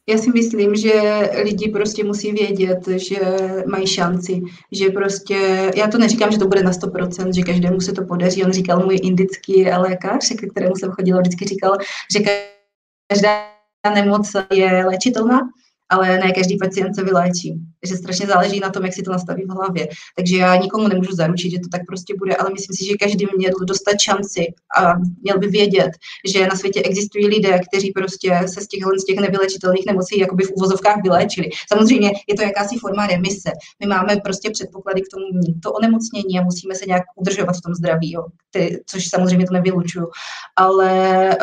Speaker 2: Já si myslím, že lidi prostě musí vědět, že mají šanci, že prostě, já to neříkám, že to bude na 100%, že každému se to podaří, on říkal můj indický lékař, ke kterému jsem chodila, vždycky říkal, že každá nemoc je léčitelná, ale ne každý pacient se vyléčí. Takže strašně záleží na tom, jak si to nastaví v hlavě. Takže já nikomu nemůžu zaručit, že to tak prostě bude, ale myslím si, že každý měl dostat šanci a měl by vědět, že na světě existují lidé, kteří prostě se z těch, z těch nevylečitelných nemocí jakoby v uvozovkách vyléčili. Samozřejmě je to jakási forma remise. My máme prostě předpoklady k tomu mít to onemocnění a musíme se nějak udržovat v tom zdraví, jo. Ty, což samozřejmě to nevylučuju. Ale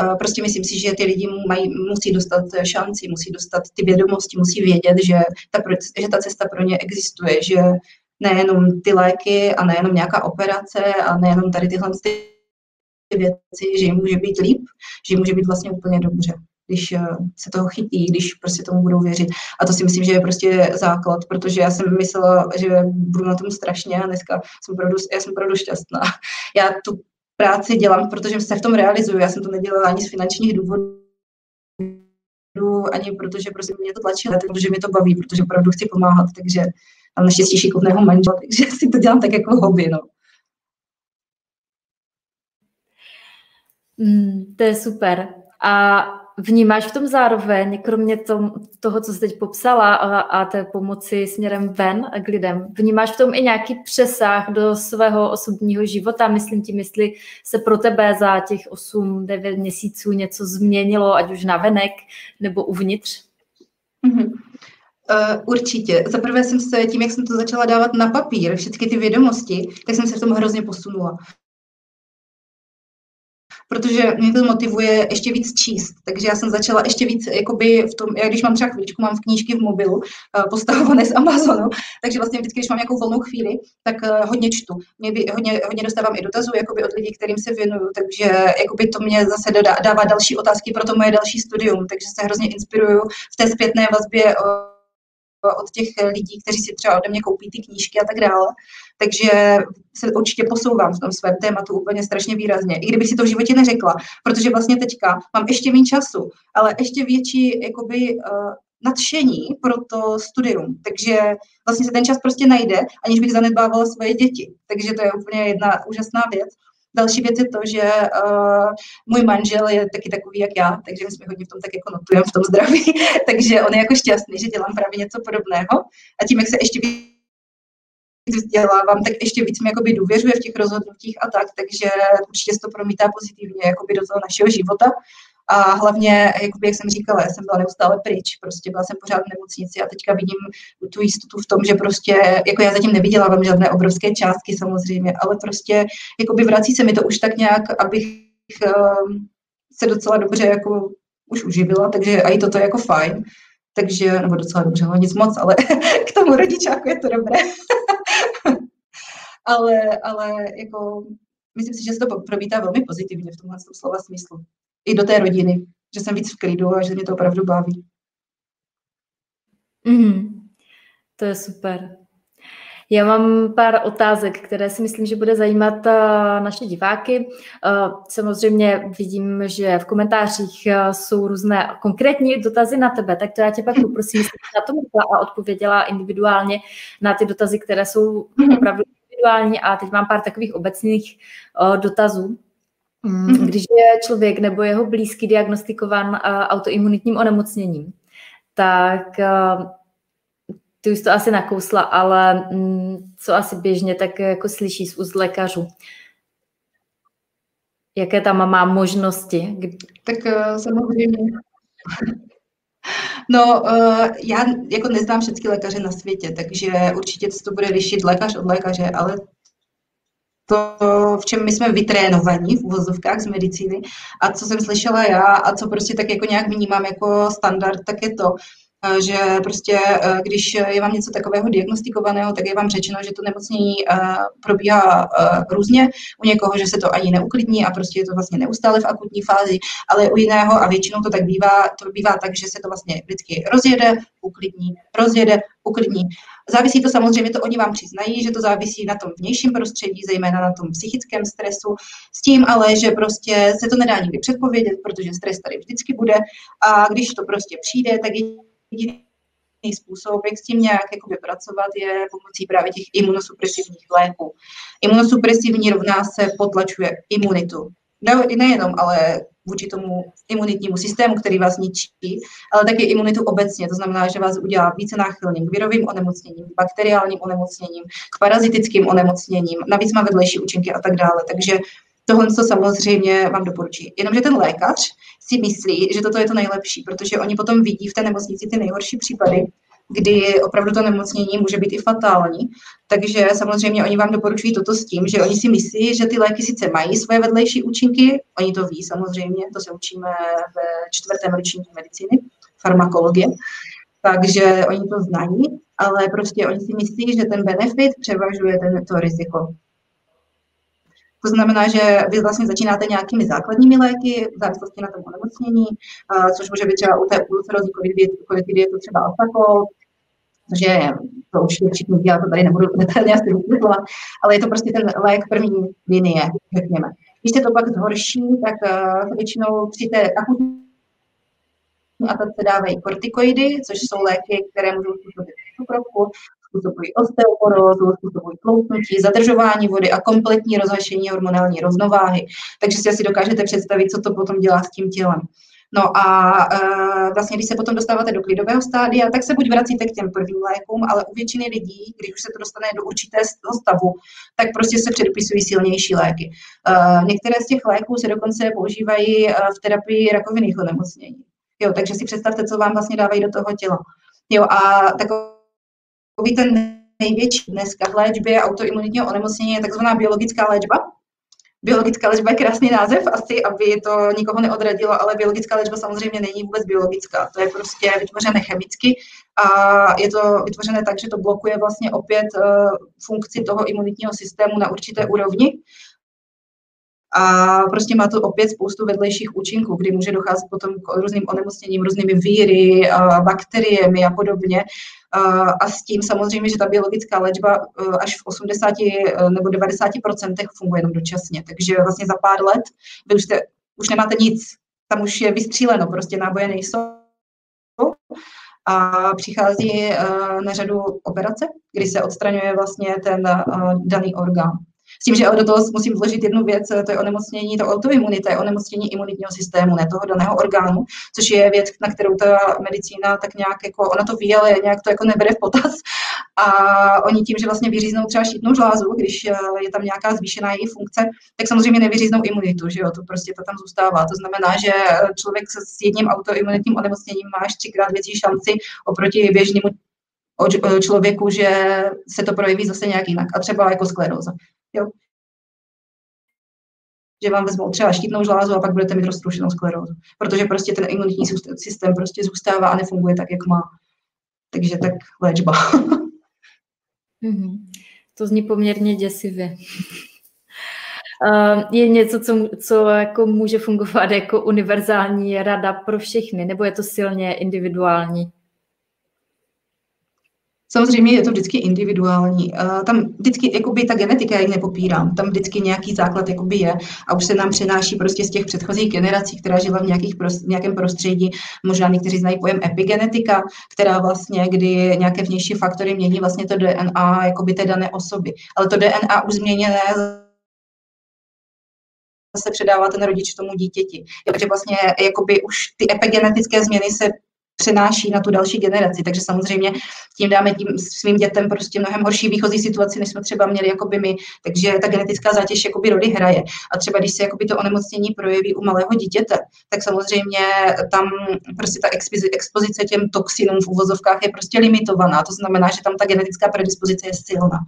Speaker 2: uh, prostě myslím si, že ty lidi mají, musí dostat šanci, musí dostat ty vědomosti, musí vědět, že ta, že ta cesta pro ně existuje, že nejenom ty léky a nejenom nějaká operace a nejenom tady tyhle ty věci, že jim může být líp, že jim může být vlastně úplně dobře když eh, se toho chytí, když prostě tomu budou věřit. A to si myslím, že je prostě základ, protože já jsem myslela, že budu na tom strašně a dneska jsem opravdu, já jsem opravdu šťastná. Já tu práci dělám, protože se v tom realizuju. Já jsem to nedělala ani z finančních důvodů, ani protože prostě mě to tlačí, ale protože mě to baví, protože opravdu chci pomáhat, takže mám naštěstí šikovného manžela, takže si to dělám tak jako hobby, no.
Speaker 1: Mm, to je super. A vnímáš v tom zároveň, kromě tom, toho, co jsi teď popsala a, a té pomoci směrem ven k lidem, vnímáš v tom i nějaký přesah do svého osobního života? Myslím tím, jestli se pro tebe za těch 8-9 měsíců něco změnilo, ať už na venek nebo uvnitř?
Speaker 2: Mm-hmm. Uh, určitě. Za prvé jsem se tím, jak jsem to začala dávat na papír, všechny ty vědomosti, tak jsem se v tom hrozně posunula protože mě to motivuje ještě víc číst. Takže já jsem začala ještě víc, jakoby v tom, já když mám třeba chvíličku, mám v knížky v mobilu uh, postavované z Amazonu, takže vlastně vždycky, když mám nějakou volnou chvíli, tak uh, hodně čtu. Mě by, hodně, hodně dostávám i dotazů jakoby od lidí, kterým se věnuju, takže jakoby to mě zase dodá, dává další otázky pro to moje další studium, takže se hrozně inspiruju v té zpětné vazbě uh, od těch lidí, kteří si třeba ode mě koupí ty knížky a tak dále. Takže se určitě posouvám v tom svém tématu úplně strašně výrazně. I kdybych si to v životě neřekla, protože vlastně teďka mám ještě méně času, ale ještě větší jakoby, uh, nadšení pro to studium. Takže vlastně se ten čas prostě najde, aniž bych zanedbávala svoje děti. Takže to je úplně jedna úžasná věc. Další věc je to, že uh, můj manžel je taky takový jak já, takže my jsme hodně v tom tak jako notujeme v tom zdraví, takže on je jako šťastný, že dělám právě něco podobného. A tím, jak se ještě vzdělávám, tak ještě víc mi jakoby důvěřuje v těch rozhodnutích a tak, takže určitě se to promítá pozitivně jakoby do toho našeho života. A hlavně, jak jsem říkala, já jsem byla neustále pryč, prostě byla jsem pořád v nemocnici a teďka vidím tu jistotu v tom, že prostě, jako já zatím nevydělávám žádné obrovské částky samozřejmě, ale prostě, jakoby vrací se mi to už tak nějak, abych um, se docela dobře jako už uživila, takže i toto je jako fajn. Takže, nebo docela dobře, no nic moc, ale k tomu rodičáku je to dobré. ale, ale jako myslím si, že se to promítá velmi pozitivně v tomhle slova smyslu i do té rodiny, že jsem víc v klidu a že mě to opravdu baví.
Speaker 1: Mm, to je super. Já mám pár otázek, které si myslím, že bude zajímat eh, naše diváky. Eh, samozřejmě vidím, že v komentářích eh, jsou různé konkrétní dotazy na tebe, tak to já tě pak poprosím, jestli na to a odpověděla individuálně na ty dotazy, které jsou mhm. opravdu individuální a teď mám pár takových obecných dotazů. Mm-hmm. Když je člověk nebo jeho blízký diagnostikovan uh, autoimunitním onemocněním, tak uh, ty už to asi nakousla, ale um, co asi běžně tak jako slyší z úst lékařů? Jaké tam má možnosti?
Speaker 2: Tak uh, samozřejmě. No, já jako neznám všechny lékaře na světě, takže určitě to bude lišit lékař od lékaře, ale to, v čem my jsme vytrénovaní v uvozovkách z medicíny a co jsem slyšela já a co prostě tak jako nějak vnímám jako standard, tak je to, Eh, že prostě eh, když je vám něco takového diagnostikovaného, tak je vám řečeno, že to nemocnění eh, probíhá různě. U někoho, že se to ani neuklidní a prostě je to vlastně neustále v akutní fázi, ale u jiného a většinou to tak bývá, to bývá tak, že se to vlastně vždycky rozjede, uklidní, rozjede, uklidní. Závisí to samozřejmě, to oni vám přiznají, že to závisí na tom vnějším prostředí, zejména na tom psychickém stresu, s tím ale, že prostě se to nedá nikdy předpovědět, protože stres tady vždycky bude a když to prostě přijde, tak je jediný způsob, jak s tím nějak jakoby, pracovat, je pomocí právě těch imunosupresivních léků. Imunosupresivní rovná se potlačuje imunitu. Nejenom ale vůči tomu imunitnímu systému, který vás ničí, ale také imunitu obecně. To znamená, že vás udělá více náchylným k virovým onemocněním, k bakteriálním onemocněním, k parazitickým onemocněním, navíc má vedlejší účinky a tak dále. Takže Tohle to samozřejmě vám doporučí. Jenomže ten lékař si myslí, že toto je to nejlepší, protože oni potom vidí v té nemocnici ty nejhorší případy, kdy opravdu to nemocnění může být i fatální. Takže samozřejmě oni vám doporučují toto s tím, že oni si myslí, že ty léky sice mají svoje vedlejší účinky, oni to ví samozřejmě, to se učíme ve čtvrtém ročníku medicíny, farmakologie, takže oni to znají, ale prostě oni si myslí, že ten benefit převažuje to riziko. To znamená, že vy vlastně začínáte nějakými základními léky v závislosti na tom onemocnění, což může být třeba u té ulcerózy covid je to třeba alfakol, že to určitě všichni já to tady nebudu detailně asi vysvětlovat, ale je to prostě ten lék první linie, řekněme. Když se to pak zhorší, tak uh, většinou při té akutní atace dávají kortikoidy, což jsou léky, které můžou způsobit cukrovku, způsobují osteoporózu, způsobují tlouknutí, zadržování vody a kompletní rozhašení hormonální rovnováhy. Takže si asi dokážete představit, co to potom dělá s tím tělem. No a e, vlastně, když se potom dostáváte do klidového stádia, tak se buď vracíte k těm prvním lékům, ale u většiny lidí, když už se to dostane do určitého stavu, tak prostě se předpisují silnější léky. E, některé z těch léků se dokonce používají e, v terapii rakovinných onemocnění. Jo, takže si představte, co vám vlastně dávají do toho těla. Jo, a takový ten největší dneska v léčbě autoimunitního onemocnění je takzvaná biologická léčba, Biologická léčba je krásný název, asi, aby to nikoho neodradilo, ale biologická léčba samozřejmě není vůbec biologická. To je prostě vytvořené chemicky a je to vytvořené tak, že to blokuje vlastně opět uh, funkci toho imunitního systému na určité úrovni. A prostě má to opět spoustu vedlejších účinků, kdy může docházet potom k různým onemocněním, různými víry, bakteriemi a podobně. A s tím samozřejmě, že ta biologická léčba e, až v 80 e, nebo 90% funguje jenom dočasně. Takže vlastně za pár let vy už, jste, už nemáte nic, tam už je vystříleno, prostě náboje nejsou. A přichází e, na řadu operace, kdy se odstraňuje vlastně ten daný orgán. S tím, že do toho musím vložit jednu věc, to je onemocnění, to autoimunita, je onemocnění imunitního systému, ne toho daného orgánu, což je věc, na kterou ta medicína tak nějak jako, ona to ví, ale nějak to jako nebere v potaz. A oni tím, že vlastně vyříznou třeba štítnou žlázu, když eh, je tam nějaká zvýšená její funkce, tak samozřejmě nevyříznou imunitu, že jo, to prostě to tam zůstává. To znamená, že člověk s jedním autoimunitním onemocněním má až třikrát větší šanci oproti běžnému člověku, že se to projeví zase nějak jinak. A třeba jako skleróza. Jo. Že vám vezmou třeba štítnou žlázu a pak budete mít roztroušenou sklerózu. Protože prostě ten imunitní systém prostě zůstává a nefunguje tak, jak má. Takže tak léčba.
Speaker 1: Mm-hmm. To zní poměrně děsivě. Uh, je něco, co, co jako může fungovat jako univerzální rada pro všechny, nebo je to silně individuální?
Speaker 2: Samozřejmě je to vždycky individuální. Tam vždycky jakoby, ta genetika, jak nepopírám, tam vždycky nějaký základ jakoby je a už se nám přenáší prostě z těch předchozích generací, která žila v, nějakých, v nějakém prostředí. Možná někteří znají pojem epigenetika, která vlastně, kdy nějaké vnější faktory mění vlastně to DNA jakoby té dané osoby. Ale to DNA už změněné se předává ten rodič tomu dítěti. Takže vlastně jakoby už ty epigenetické změny se přenáší na tu další generaci. Takže samozřejmě tím dáme tím svým dětem prostě mnohem horší výchozí situaci, než jsme třeba měli jakoby my. Takže ta genetická zátěž jakoby rody hraje. A třeba když se jakoby to onemocnění projeví u malého dítěte, tak samozřejmě tam prostě ta expozice těm toxinům v uvozovkách je prostě limitovaná. To znamená, že tam ta genetická predispozice je silná.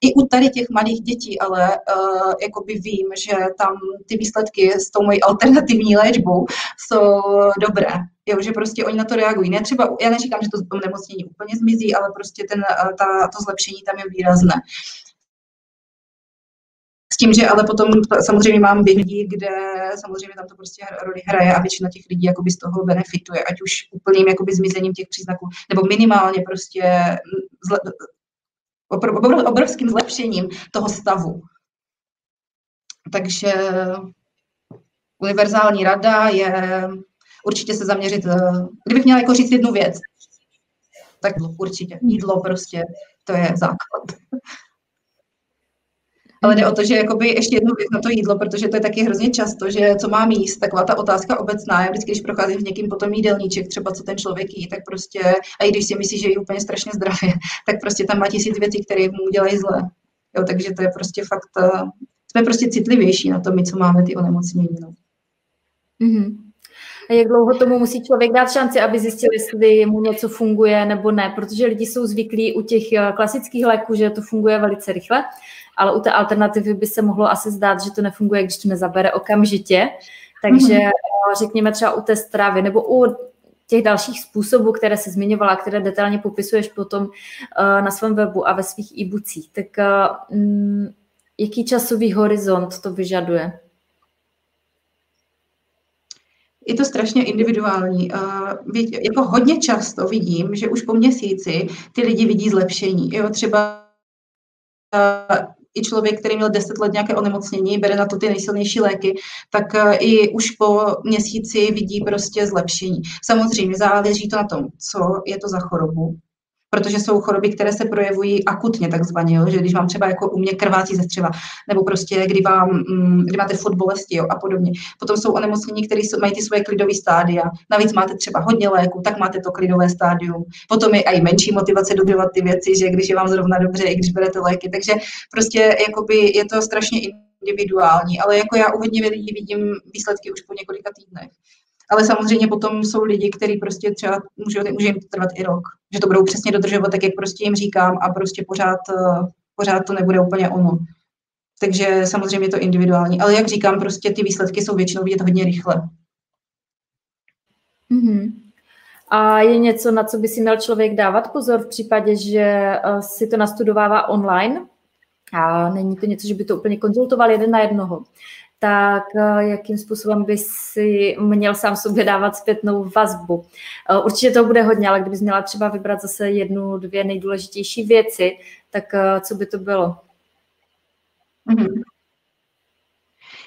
Speaker 2: I u tady těch malých dětí, ale uh, jakoby vím, že tam ty výsledky s tou mojí alternativní léčbou jsou dobré jo, že prostě oni na to reagují. Ne třeba, já neříkám, že to nemocnění úplně zmizí, ale prostě ten, eh, ta, to zlepšení tam je výrazné. S tím, že ale potom samozřejmě mám lidí, kde samozřejmě tam to prostě roli hraje a většina těch lidí jakoby z toho benefituje, ať už úplným jakoby zmizením těch příznaků, nebo minimálně prostě zle, obrov, obrovským zlepšením toho stavu. Takže univerzální rada je určitě se zaměřit, eh, kdybych měla jako říct jednu věc, tak určitě. Jídlo prostě, to je základ. Ale jde o to, že jakoby ještě jednou věc na to jídlo, protože to je taky hrozně často, že co mám jíst, taková ta otázka obecná. Já vždycky, když procházím s někým potom jídelníček, třeba co ten člověk jí, tak prostě, a i když si myslí, že je úplně strašně zdravě, tak prostě tam má tisíc věcí, které mu dělají zle. Jo, takže to je prostě fakt, eh, jsme prostě citlivější na to, my, co máme ty onemocnění. No.
Speaker 1: Mm-hmm. A jak dlouho tomu musí člověk dát šanci, aby zjistil, jestli mu něco funguje nebo ne, protože lidi jsou zvyklí u těch eh, klasických léků, že to funguje velice rychle, ale u té alternativy by se mohlo asi zdát, že to nefunguje, když to nezabere okamžitě. Takže mm-hmm. řekněme třeba u té stravy nebo u těch dalších způsobů, které se zmiňovala, které detailně popisuješ potom na svém webu a ve svých e-boocích, tak mm, jaký časový horizont to vyžaduje?
Speaker 2: Je to strašně individuální. jako hodně často vidím, že už po měsíci ty lidi vidí zlepšení. Jo, třeba i člověk, který měl 10 let nějaké onemocnění, bere na to ty nejsilnější léky, tak i už po měsíci vidí prostě zlepšení. Samozřejmě záleží to na tom, co je to za chorobu, protože jsou choroby, které se projevují akutně takzvaně, jo? že když vám třeba jako u mě krvácí ze střeva, nebo prostě kdy, vám, mm, kdy máte furt bolesti jo? a podobně. Potom jsou onemocnění, které mají ty svoje klidové stádia. Navíc máte třeba hodně léku, tak máte to klidové stádium. Potom je i menší motivace dodržovat ty věci, že když je vám zrovna dobře, i když berete léky. Takže prostě jakoby je to strašně individuální, ale jako já u hodně lidí vidím výsledky už po několika týdnech. Ale samozřejmě potom jsou lidi, kteří prostě třeba může, může jim trvat i rok, že to budou přesně dodržovat tak, jak prostě jim říkám a prostě pořád, eh, pořád to nebude úplně ono. Takže samozřejmě je to individuální. Ale jak říkám, prostě ty výsledky jsou většinou vidět hodně rychle.
Speaker 1: Mm-hmm. A je něco, na co by si měl člověk dávat pozor v případě, že eh, si to nastudovává online? A není to něco, že by to úplně konzultoval jeden na jednoho tak eh, jakým způsobem by si měl sám sobě dávat zpětnou vazbu. Eh, určitě to bude hodně, ale kdybys měla třeba vybrat zase jednu, dvě nejdůležitější věci, tak eh, co by to bylo?
Speaker 2: Mm-hmm.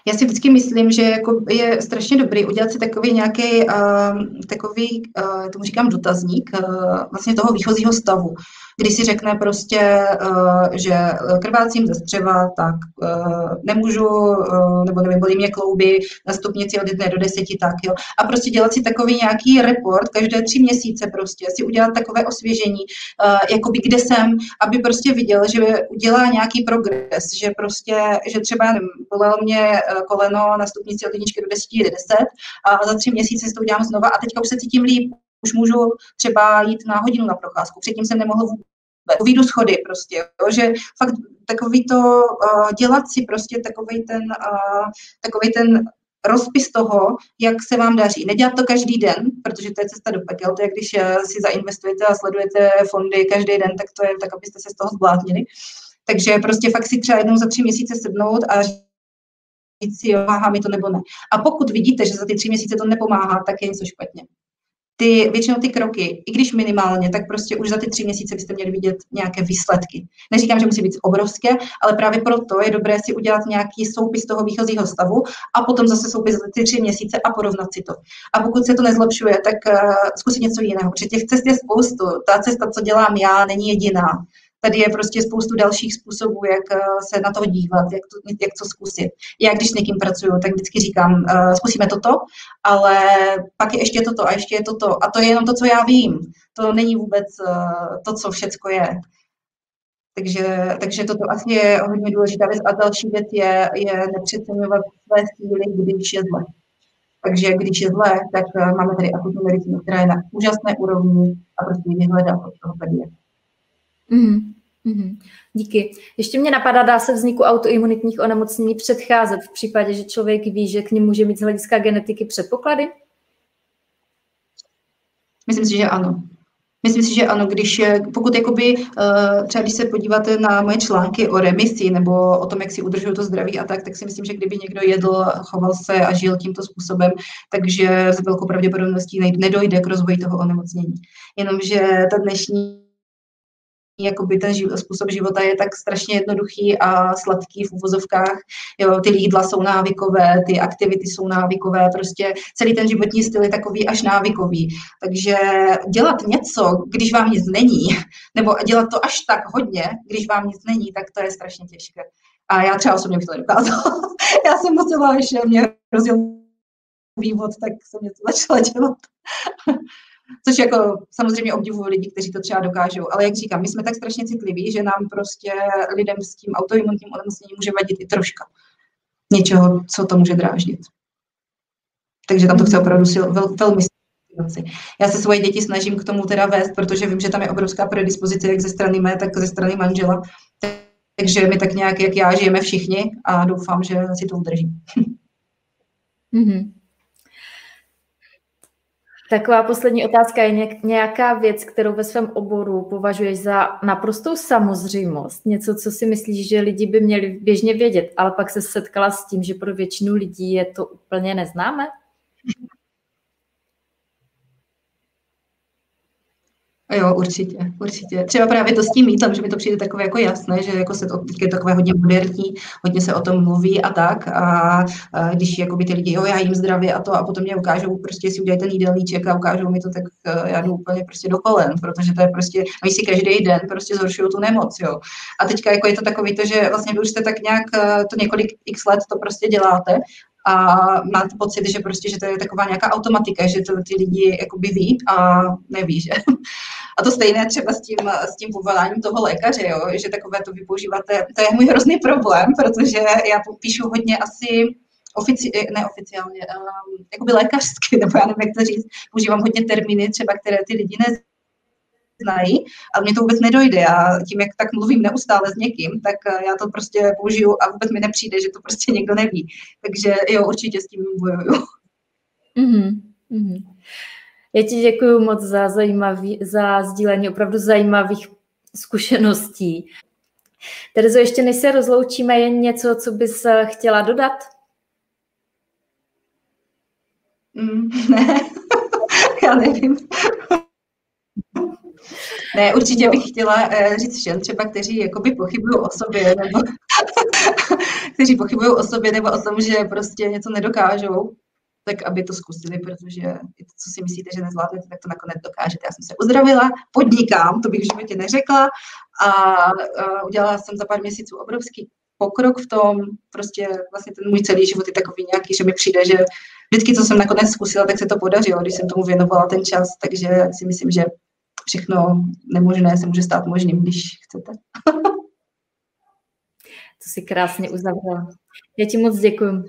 Speaker 2: Já si vždycky myslím, že jako je strašně dobrý udělat si takový nějaký, uh, takový, uh, tomu říkám dotazník, uh, vlastně toho výchozího stavu když si řekne prostě, eh, že krvácím ze střeva, tak eh, nemůžu, eh, nebo nevím, bolí mě klouby na stupnici od 1 do 10, tak jo. A prostě dělat si takový nějaký report, každé tři měsíce prostě si udělat takové osvěžení, jakoby kde jsem, aby prostě viděl, že udělá nějaký progres, že prostě, že třeba, bolelo mě koleno na stupnici od 1 do 10 je 10 a za tři měsíce si to udělám znova a teďka už se cítím líp, už můžu třeba jít na hodinu na procházku. Předtím jsem nemohl vůbec. Vyjdu schody prostě, jo, že fakt takový to uh, dělat si prostě takový ten, uh, takový ten rozpis toho, jak se vám daří. Nedělat to každý den, protože to je cesta do pekel, to je, když uh, si zainvestujete a sledujete fondy každý den, tak to je tak, abyste se z toho zbláznili. Takže prostě fakt si třeba jednou za tři měsíce sednout a říct si, jo, mi to nebo ne. A pokud vidíte, že za ty tři měsíce to nepomáhá, tak je něco špatně ty, většinou ty kroky, i když minimálně, tak prostě už za ty tři měsíce byste měli vidět nějaké výsledky. Neříkám, že musí být obrovské, ale právě proto je dobré si udělat nějaký soupis toho výchozího stavu a potom zase soupis za ty tři měsíce a porovnat si to. A pokud se to nezlepšuje, tak uh, zkusit něco jiného, protože těch cest je spoustu. Ta cesta, co dělám já, není jediná tady je prostě spoustu dalších způsobů, jak eh, se na to dívat, jak to, jak to zkusit. Já když s někým pracuju, tak vždycky říkám, uh, zkusíme toto, ale pak je ještě toto a ještě je toto. A to je jenom to, co já vím. To není vůbec uh, to, co všecko je. Takže, takže toto asi je hodně důležitá věc. A další věc je, je nepřeceňovat své síly, když je zle. Takže když je zle, tak máme tady akutní medicínu, která je na úžasné úrovni a prostě vyhledat od toho tady.
Speaker 1: Mm. Mm-hmm. Díky. Ještě mě napadá, dá se vzniku autoimunitních onemocnění předcházet v případě, že člověk ví, že k ním může mít z hlediska genetiky předpoklady?
Speaker 2: Myslím si, že ano. Myslím si, že ano, když, pokud jakoby, eh, třeba když se podíváte na moje články o remisi nebo o tom, jak si udržují to zdraví a tak, tak si myslím, že kdyby někdo jedl, choval se a žil tímto způsobem, takže s velkou pravděpodobností nedojde k rozvoji toho onemocnění. Jenomže ta dnešní jakoby ten život, způsob života je tak strašně jednoduchý a sladký v uvozovkách. Jo, ty jídla jsou návykové, ty aktivity jsou návykové, prostě celý ten životní styl je takový až návykový. Takže dělat něco, když vám nic není, nebo dělat to až tak hodně, když vám nic není, tak to je strašně těžké. A já třeba osobně bych to nedokázala. já jsem musela, že mě rozjel vývod, tak jsem něco začala dělat. Což jako samozřejmě obdivuju lidi, kteří to třeba dokážou. Ale jak říkám, my jsme tak strašně citliví, že nám prostě lidem s tím autoimunitním onemocněním může vadit i troška něčeho, co to může dráždit. Takže tam to chce opravdu sil, vel, velmi já se svoje děti snažím k tomu teda vést, protože vím, že tam je obrovská predispozice jak ze strany mé, tak ze strany manžela. Takže my tak nějak, jak já, žijeme všichni a doufám, že si to udrží. Mm-hmm.
Speaker 1: Taková poslední otázka je nějaká věc, kterou ve svém oboru považuješ za naprostou samozřejmost. Něco, co si myslíš, že lidi by měli běžně vědět, ale pak se setkala s tím, že pro většinu lidí je to úplně neznáme?
Speaker 2: Jo, určitě, určitě. Třeba právě to s tím mýtlem, že mi to přijde takové jako jasné, že jako se to teď je takové hodně moderní, hodně se o tom mluví a tak. A, a když jakoby ty lidi, jo, já jim zdravě a to, a potom mě ukážou, prostě si udělají ten jídelníček a ukážou mi to, tak e, já jdu úplně prostě do kolen, protože to je prostě, oni si každý den prostě zhoršují tu nemoc, jo. A teďka jako je to takový to, že vlastně vy už jste tak nějak e, to několik x let to prostě děláte a máte pocit, že prostě, že to je taková nějaká automatika, že to ty lidi jakoby ví a neví, že. A to stejné třeba s tím, s tím povoláním toho lékaře, jo, že takové to vy používáte, to je můj hrozný problém, protože já píšu hodně asi ofici, neoficiálně, um, jakoby lékařsky, nebo já nevím, jak to říct, používám hodně termíny třeba, které ty lidi ne, znají, ale mě to vůbec nedojde. A tím, jak tak mluvím neustále s někým, tak eh, já to prostě použiju a vůbec mi nepřijde, že to prostě někdo neví. Takže jo, určitě s tím bojuju. Mm-hmm.
Speaker 1: Mm-hmm. Já ti děkuji moc za, zajímavý, za sdílení opravdu zajímavých zkušeností. Terezo, ještě než se rozloučíme, je něco, co bys eh, chtěla dodat?
Speaker 2: Mm, ne, já nevím. Ne, určitě bych chtěla eh, říct všem třeba, kteří jakoby pochybují o sobě, nebo kteří pochybují o sobě, nebo o tom, že prostě něco nedokážou, tak aby to zkusili, protože to, co si myslíte, že nezvládnete, tak to nakonec dokážete. Já jsem se uzdravila, podnikám, to bych v životě neřekla a uh, udělala jsem za pár měsíců obrovský pokrok v tom, prostě vlastně ten můj celý život je takový nějaký, že mi přijde, že vždycky, co jsem nakonec zkusila, tak se to podařilo, když jsem tomu věnovala ten čas, takže si myslím, že všechno nemožné se může stát možným, když chcete.
Speaker 1: to si krásně uzavřela. Já ti moc děkuji.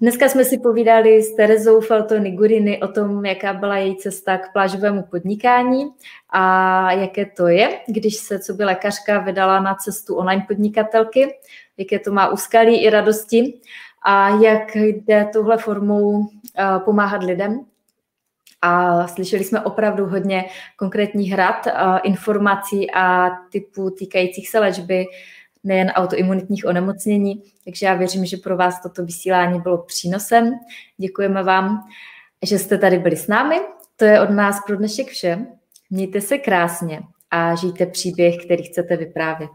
Speaker 1: Dneska jsme si povídali s Terezou Feltony Guriny o tom, jaká byla její cesta k plážovému podnikání a jaké to je, když se co by lékařka vydala na cestu online podnikatelky, jaké to má úskalí i radosti a jak jde touhle formou eh, pomáhat lidem. A slyšeli jsme opravdu hodně konkrétních rad, eh, informací a typů týkajících se léčby nejen autoimunitních onemocnění. Takže já věřím, že pro vás toto vysílání bylo přínosem. Děkujeme vám, že jste tady byli s námi. To je od nás pro dnešek vše. Mějte se krásně a žijte příběh, který chcete vyprávět.